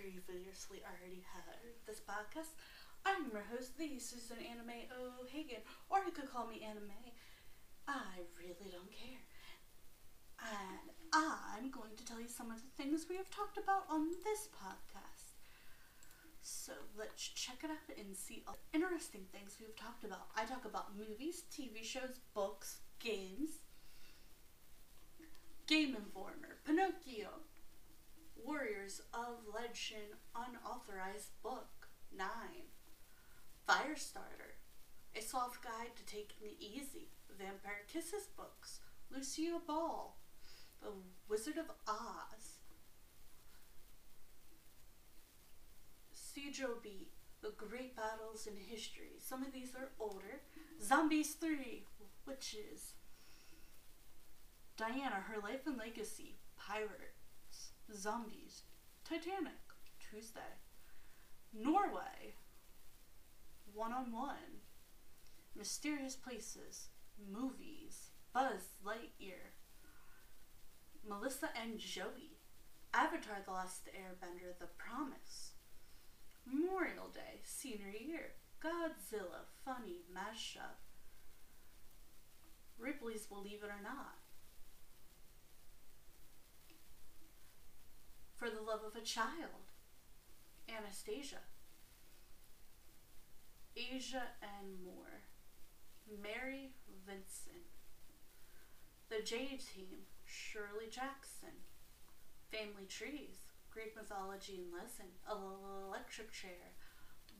previously already heard this podcast, I'm your host, the Susan Anime O'Hagan, or you could call me Anime. I really don't care. And I'm going to tell you some of the things we have talked about on this podcast. So let's check it out and see all the interesting things we've talked about. I talk about movies, TV shows, books, games, Game Informer, Pinocchio, Warriors of Legend Unauthorized Book 9, Firestarter, A Soft Guide to Taking It Easy, Vampire Kisses Books, Lucille Ball, The Wizard of Oz, Sijobi, The Great Battles in History. Some of these are older. Zombies 3, Witches, Diana, Her Life and Legacy, Pirates, Zombies, Titanic, Tuesday, Norway, One on One, Mysterious Places, Movies, Buzz Lightyear, Melissa and Joey, Avatar The Last Airbender, The Promise, Memorial Day, Senior Year, Godzilla, Funny, Mashup, Ripley's Believe It or Not, For the Love of a Child, Anastasia, Asia and more, Mary Vincent, The J Team, Shirley Jackson, Family Trees, Greek Mythology and Lesson, A Little Electric Chair,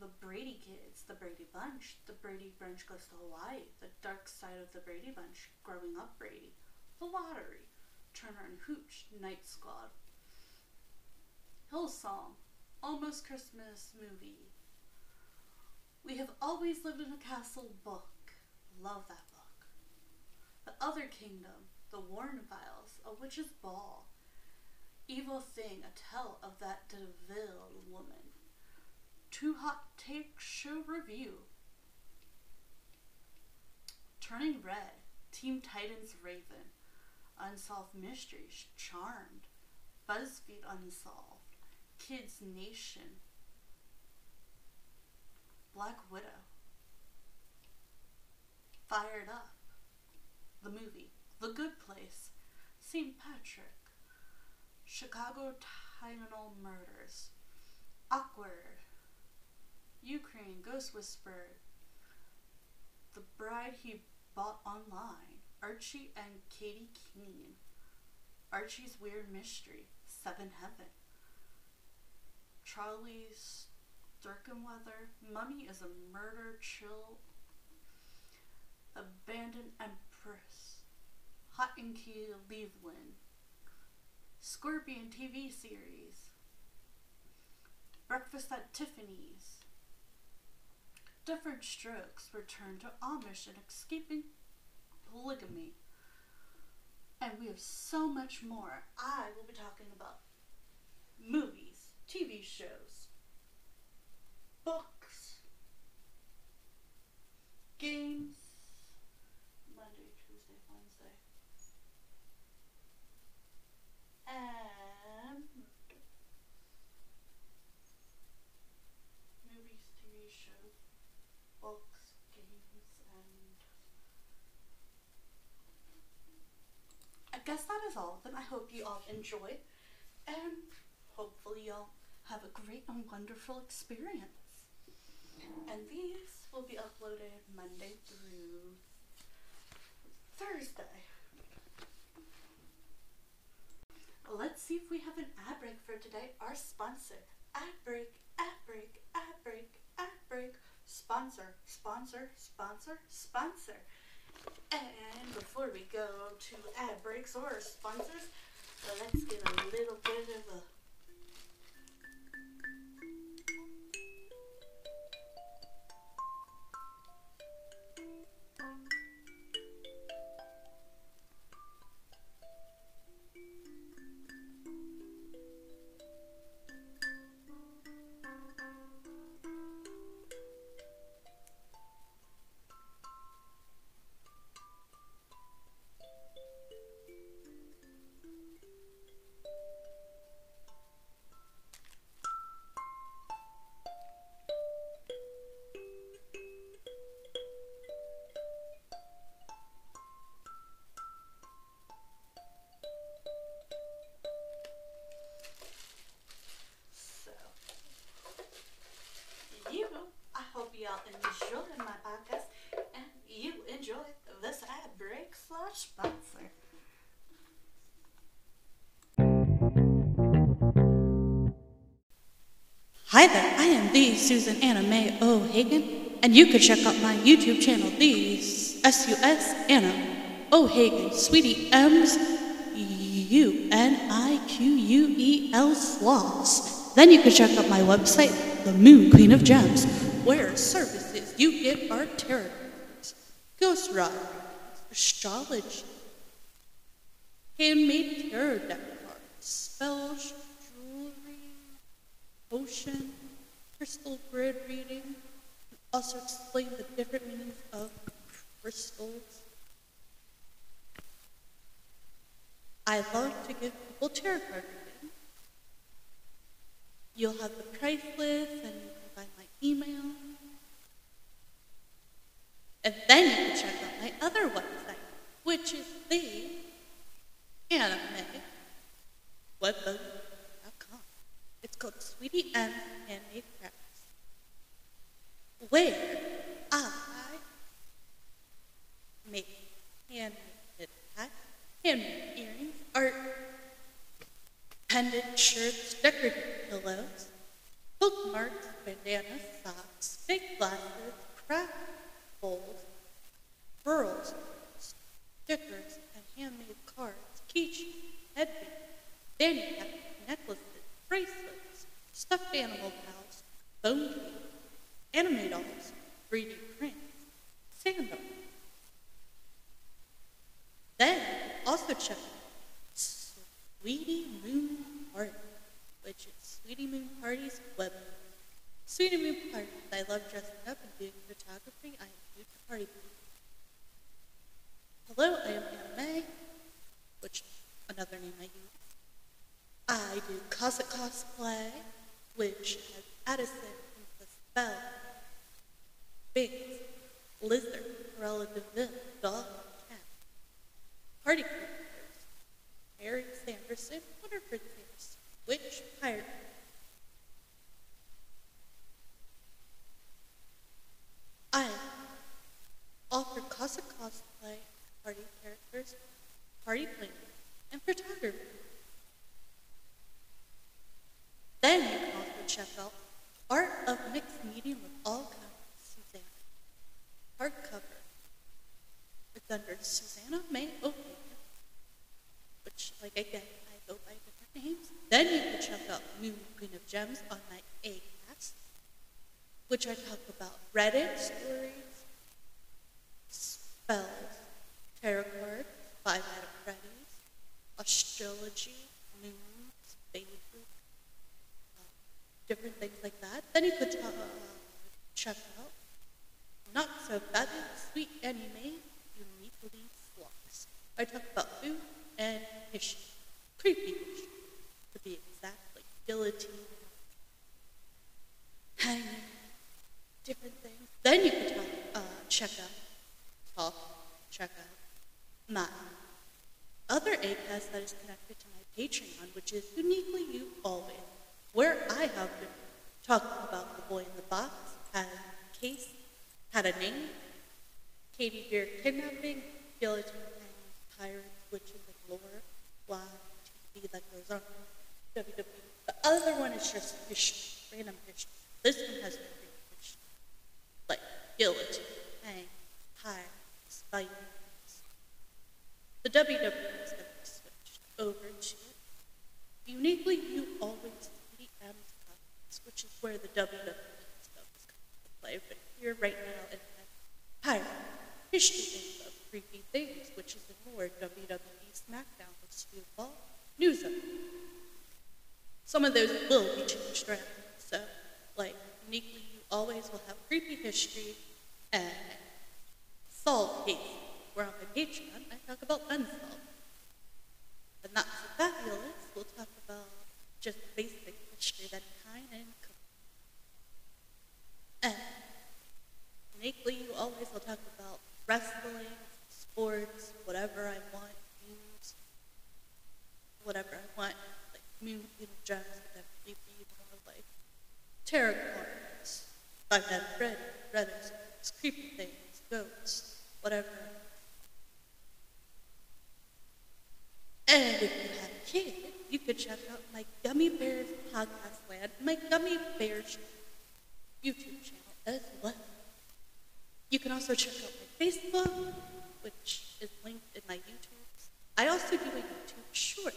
The Brady Kids, The Brady Bunch, The Brady Bunch Goes to Hawaii, The Dark Side of the Brady Bunch, Growing Up Brady, The Lottery, Turner and Hooch, Night Squad, Hillsong, Almost Christmas Movie. We Have Always Lived in a Castle book. Love that book. The Other Kingdom, The Warren Files, A Witch's Ball. Evil Thing, a tale of that DeVille woman. Two Hot Take Show Review. Turning Red, Teen Titans Raven, Unsolved Mysteries, Charmed, BuzzFeed Unsolved. Kids Nation, Black Widow, Fired Up, the movie, The Good Place, St. Patrick, Chicago Tylenol Murders, Awkward, Ukraine Ghost Whisper, The Bride He Bought Online, Archie and Katy Keene, Archie's Weird Mystery, Seven Heaven, Charlie Starkweather. Mummy is a murder chill. Abandoned Empress. Hot and Key Cleveland. Scorpion TV series. Breakfast at Tiffany's. Different Strokes. Return to Amish and escaping polygamy. And we have so much more. I will be talking about movies TV shows, books, games, Monday, Tuesday, Wednesday, and movies, TV shows, books, games, and I guess that is all of them. I hope you all enjoy, and hopefully y'all have a great and wonderful experience. And these will be uploaded Monday through Thursday. Let's see if we have an ad break for today. Our sponsor, ad break, ad break, ad break, ad break, sponsor, sponsor, sponsor, sponsor. And before we go to ad breaks or sponsors, let's get a little bit of a Spatzler. Hi there, I am the Susan Anna May O'Hagan, and you can check out my YouTube channel, the S-U-S Anna O'Hagan, Sweetie M's U-N-I-Q-U-E-L slots. Then you can check out my website, The Moon Queen of Gems, where services you get are terrible. Ghost Rock astrology, handmade tarot deck cards, spells, jewelry, potion, crystal grid reading, also explain the different meanings of crystals. I love to give people tarot card reading. You'll have the price list and you can find my email. And then you can check out my other website, which is the anime webbook.com. It's called Sweetie M Handmade Crafts, where keychains, headbands, fanny packs, necklaces, bracelets, stuffed animal pals, bone cake, anime dolls, 3D prints, sandals. Then also check Sweetie Moon Party, which is Sweetie Moon Party's web. Sweetie Moon Party, I love dressing up and doing photography. I am huge party. Hello, I am Anna May, which another name I use. I do Cossack cosplay, which has Addison, Princess Belle, Binks, Lizard, Cruella de Vil, Dog, Cat, Party characters, Harry Sanderson, Winifred Sanderson, Witch, Pirate. I offer Cossack cosplay, party characters, party planning, and photography. Then you can also check out Art of Mixed Medium with all kinds Susanna. Hardcover. It's under Susanna May O'Hagan, which, like again, I go by different names. Then you can Queen of Gems on my A-cast, which I talk about Reddit stories, spells, tarot cards, five out of Freddy's, astrology, moons, phases, uh, different things like that. Then you could uh, check out Not So Fabulous Sweet Anime Uniquely Sloths. I talk about food and history, creepy history, to be exact, hanging, different things. Then you could talk, uh, check out, talk, check out my other ACAST that is connected to my Patreon, which is Uniquely You Always, where I have been talking about the boy in the box, had a case, had a name, Katie Beer kidnapping, guillotine hanging, pirates, witches, and lore, blah, TV that goes on, WWE. The other one is just history, random history. This one has random history, like guillotine, hang, pirates, Vikings. The WWE is going switched over to Uniquely You Always DM's Comics, which is where the WWE is coming to play. But here right now it has pirate, history of creepy things, which is in more WWE SmackDown with Stu Ball, News of Some of those will be changed around. So, like, Uniquely You Always will have creepy history and solved cases, where on my Patreon I talk about unsolved. Not so fabulous, we'll talk about just basic history that kind and and uniquely you always will talk about wrestling, sports, whatever I want, news, whatever I want, you know, gems, whatever you be more like tarot cards, Freddy, Reddit, creepy things, ghosts, whatever. And if you have kids, you could check out my Gummy Bears podcast land, my Gummy Bears YouTube channel as well. You can also check out my Facebook, which is linked in my YouTube. I also do a YouTube short,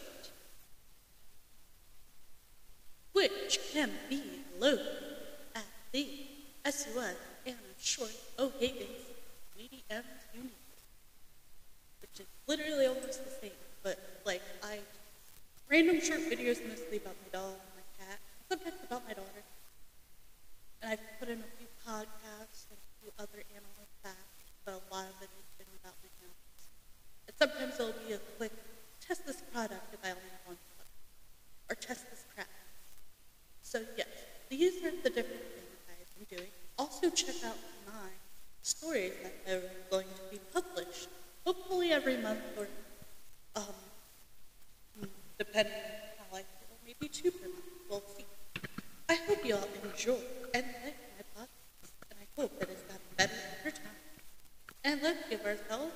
which can be loaded at the SUS and Short O'Higgins Medium Unit, which is literally almost the same, but like I random short videos mostly about my dog and my cat, sometimes about my daughter. And I've put in a few podcasts and a few other animal facts, but a lot of it has been about my animals. And sometimes it'll be a quick test this product if I only have one product, or test this crap. So yes, these are the different things I've been doing. Also check out my stories that are going to be published, hopefully every month or um, depending on how I feel, maybe two per month. We'll see. I hope you all enjoy and like my podcast, and I hope that it's gotten better over time. And let's give ourselves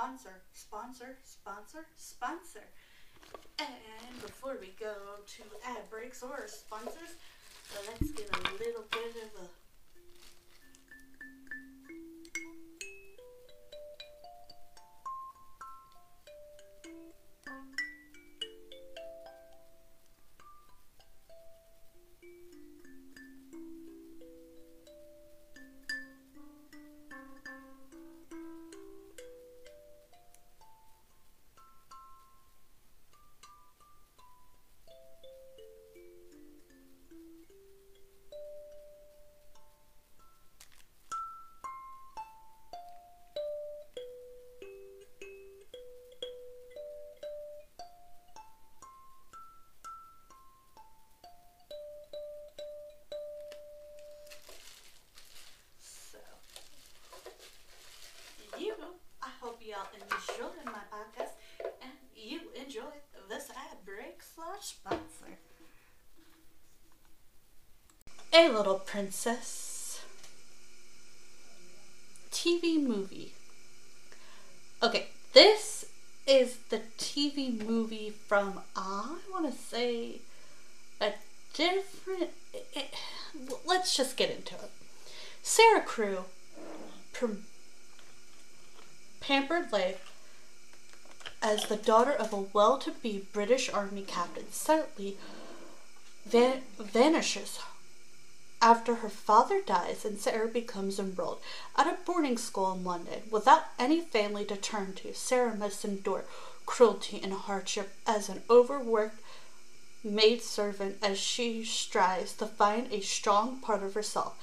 Sponsor, sponsor, sponsor, sponsor. And before we go to ad breaks or sponsors, let's get a little bit of a Princess TV movie. Okay, this is the TV movie from, I want to say, a different. eh, let's just get into it. Sara Crewe, pampered life as the daughter of a well-to-be British Army captain, suddenly van- vanishes after her father dies and Sara becomes enrolled at a boarding school in London. Without any family to turn to, Sara must endure cruelty and hardship as an overworked maidservant as she strives to find a strong part of herself.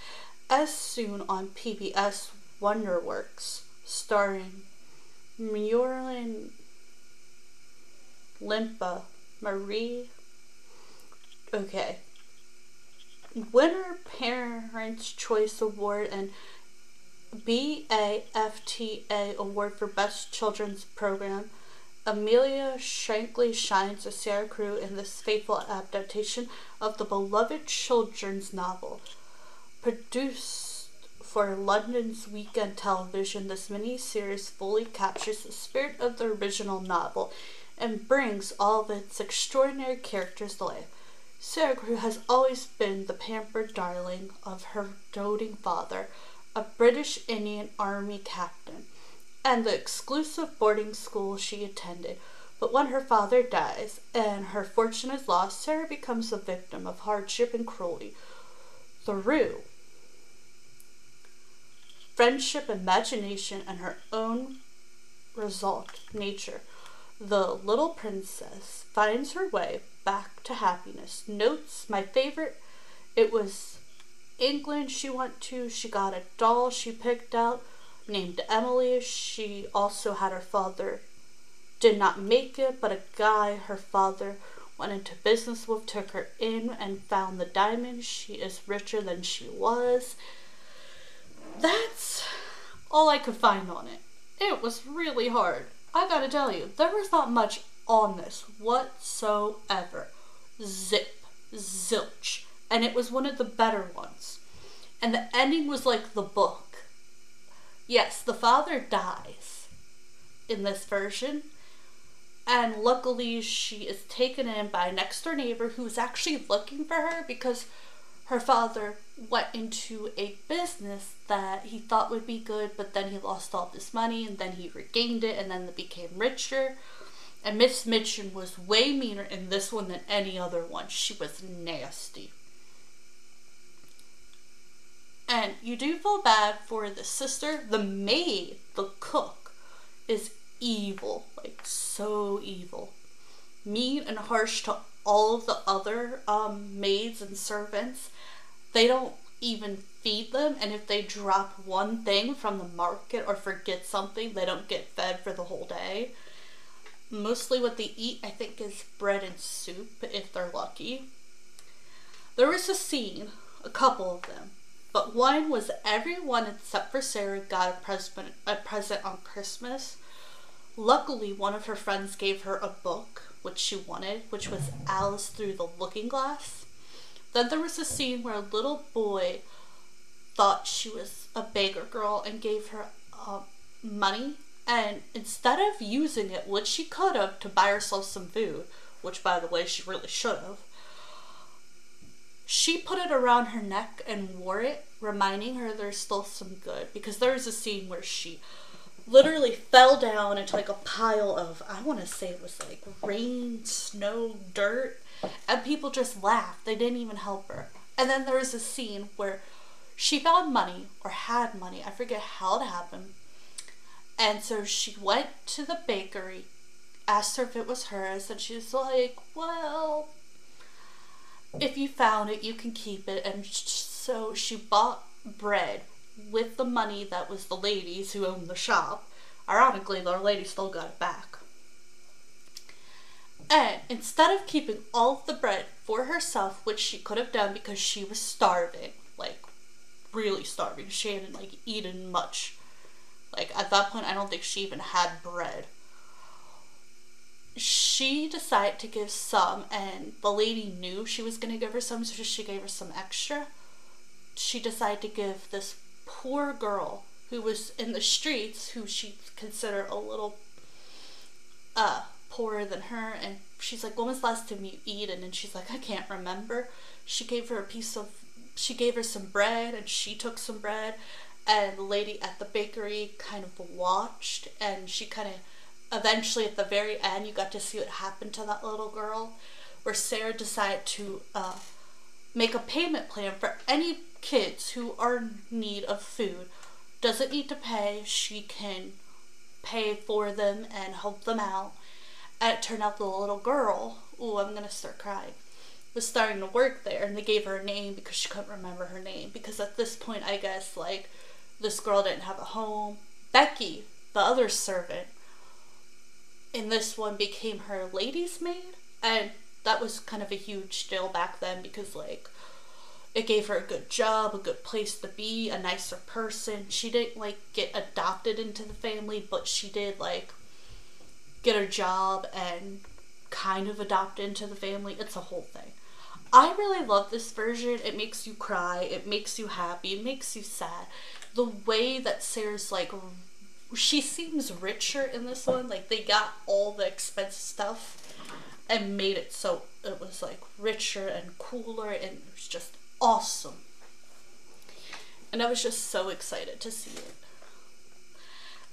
As soon on PBS Wonderworks, starring Maureen Lipman, Marie. Okay. Winner Parents' Choice Award and BAFTA Award for Best Children's Program. Amelia Shankley shines as Sara Crewe in this faithful adaptation of the beloved children's novel. Produced for London's weekend television, this mini-series fully captures the spirit of the original novel and brings all of its extraordinary characters to life. Sara Crewe has always been the pampered darling of her doting father, a British Indian Army captain, and the exclusive boarding school she attended. But when her father dies and her fortune is lost, Sarah becomes the victim of hardship and cruelty. Through friendship, imagination, and her own result, nature, the little princess finds her way back to happiness. Notes my favorite, it was England she went to. She got a doll she picked out named Emily. She also had her father did not make it, but a guy her father went into business with took her in and found the diamond. She is richer than she was. That's all I could find on it. It was really hard. I gotta tell you, there was not much on this whatsoever. Zip, zilch. And it was one of the better ones. And the ending was like the book. Yes, the father dies in this version. And luckily, she is taken in by a next door neighbor who's actually looking for her because her father went into a business that he thought would be good, but then he lost all this money and then he regained it and then became richer. And Miss Minchin was way meaner in this one than any other one. She was nasty. And you do feel bad for the sister. The maid, the cook, is evil. Like, so evil. Mean and harsh to all of the other um, maids and servants. They don't even feed them, and if they drop one thing from the market or forget something, they don't get fed for the whole day. Mostly what they eat, I think, is bread and soup if they're lucky. There was a scene, a couple of them, but one was everyone except for Sara got a present, a present on Christmas. Luckily, one of her friends gave her a book, which she wanted, which was Alice Through the Looking Glass. Then there was a scene where a little boy thought she was a beggar girl and gave her uh, money. And instead of using it, which she could have to buy herself some food, which by the way she really should have, she put it around her neck and wore it, reminding her there's still some good. Because there was a scene where she literally fell down into like a pile of, I want to say it was like rain, snow, dirt, and people just laughed. They didn't even help her. And then there was a scene where she found money or had money. I forget how it happened. And so she went to the bakery, asked her if it was hers, and she was like, Well, if you found it, you can keep it. And so she bought bread with the money that was the ladies who owned the shop. Ironically, the lady still got it back. And instead of keeping all of the bread for herself, which she could have done because she was starving, like really starving, she hadn't like eaten much. Like at that point, I don't think she even had bread. She decided to give some, and the lady knew she was going to give her some, so she gave her some extra. She decided to give this poor girl who was in the streets, who she considered a little uh, poorer than her, and she's like, "When was the last time you eaten?" And she's like, "I can't remember." She gave her a piece of, she gave her some bread, and she took some bread, and the lady at the bakery kind of watched, and she kind of, eventually at the very end, you got to see what happened to that little girl, where Sara decided to uh, make a payment plan for any kids who are in need of food. Doesn't need to pay. She can pay for them and help them out. And it turned out the little girl, ooh, I'm gonna start crying, was starting to work there and they gave her a name because she couldn't remember her name. Because at this point, I guess, like, this girl didn't have a home. Becky, the other servant, in this one became her lady's maid. And that was kind of a huge deal back then because, like, it gave her a good job, a good place to be, a nicer person. She didn't like get adopted into the family, but she did like get a job and kind of adopt into the family. It's a whole thing. I really love this version. It makes you cry, it makes you happy, it makes you sad. The way that Sara's like she seems richer in this one. Like they got all the expensive stuff and made it so it was like richer and cooler and it was just awesome. And I was just so excited to see it.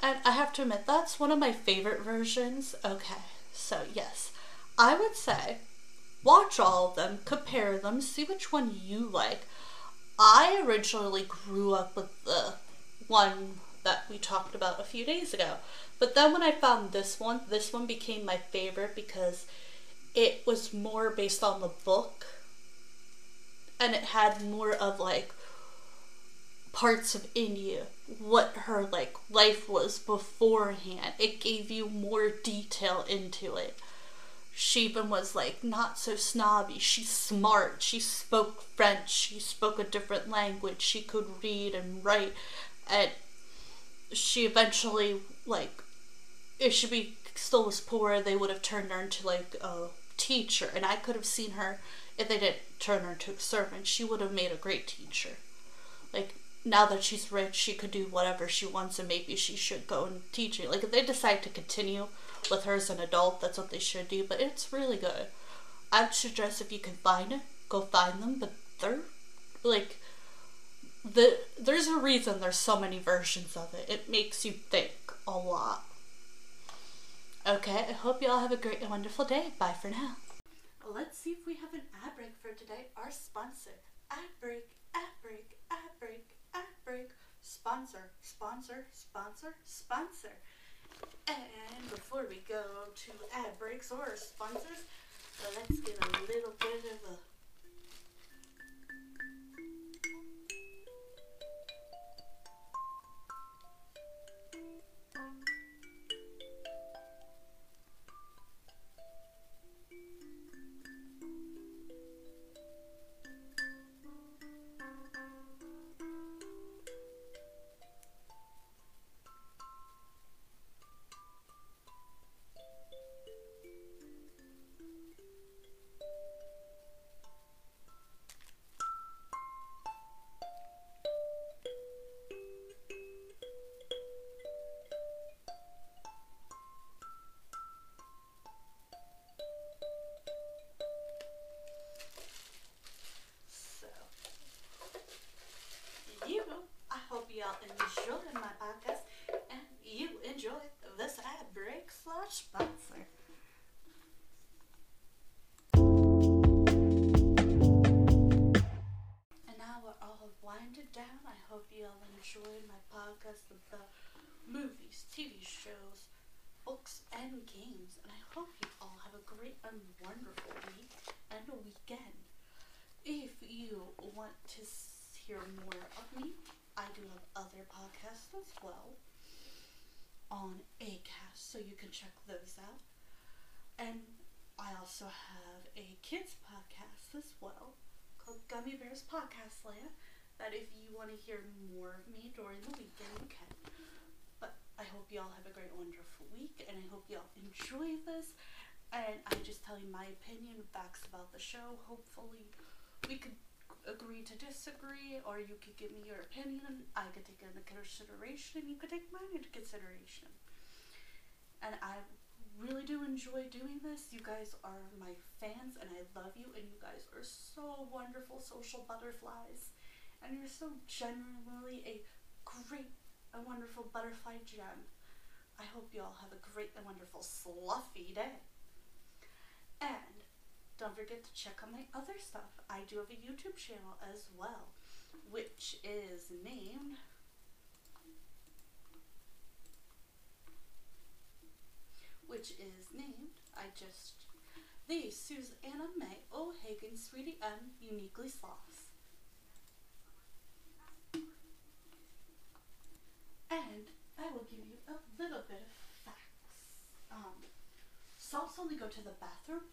And I have to admit, that's one of my favorite versions. Okay, so yes, I would say watch all of them, compare them, see which one you like. I originally grew up with the one that we talked about a few days ago. But then when I found this one, this one became my favorite because it was more based on the book and it had more of like parts of India, what her like life was beforehand. It gave you more detail into it. She even was like not so snobby. She's smart. She spoke French. She spoke a different language. She could read and write. And she eventually like if she be still was poor, they would have turned her into like a teacher. And I could have seen her if they didn't turn her into a servant. She would have made a great teacher. Like now that she's rich, she could do whatever she wants, and maybe she should go and teach it. Like if they decide to continue with her as an adult, that's what they should do. But it's really good. I'd suggest if you can find it, go find them. But they're like the there's a reason there's so many versions of it. It makes you think a lot. Okay, I hope you all have a great and wonderful day. Bye for now. Let's see if we have an ad break for today. Our sponsor. Ad break, ad break, ad break, ad break. Sponsor, sponsor, sponsor, sponsor. And before we go to ad breaks or sponsors, let's get a little bit of a y'all my called Gummy Bears Podcast Land. That if you want to hear more of me during the weekend, you can. But I hope you all have a great, wonderful week, and I hope you all enjoy this. And I just tell you my opinion, facts about the show. Hopefully, we could agree to disagree, or you could give me your opinion. I could take it into consideration, and you could take mine into consideration. And I really do enjoy doing this. You guys are my fans, and I love you, and you guys are so wonderful social butterflies. And you're so genuinely a great and wonderful butterfly gem. I hope you all have a great and wonderful sluffy day. And don't forget to check out my other stuff. I do have a YouTube channel as well, which is named which is named I just the Susanna May O'Hagan Sweetie M Uniquely Sloths. And I will give you a little bit of facts. Um, only go to the bathroom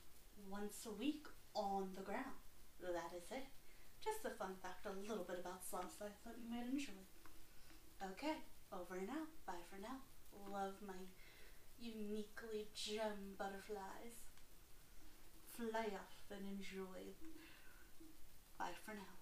once a week on the ground. That is it. Just a fun fact, a little bit about sloths that I thought you might enjoy. Okay, over and out. Bye for now. Love my uniquely gem butterflies. Fly off and enjoy. Bye for now.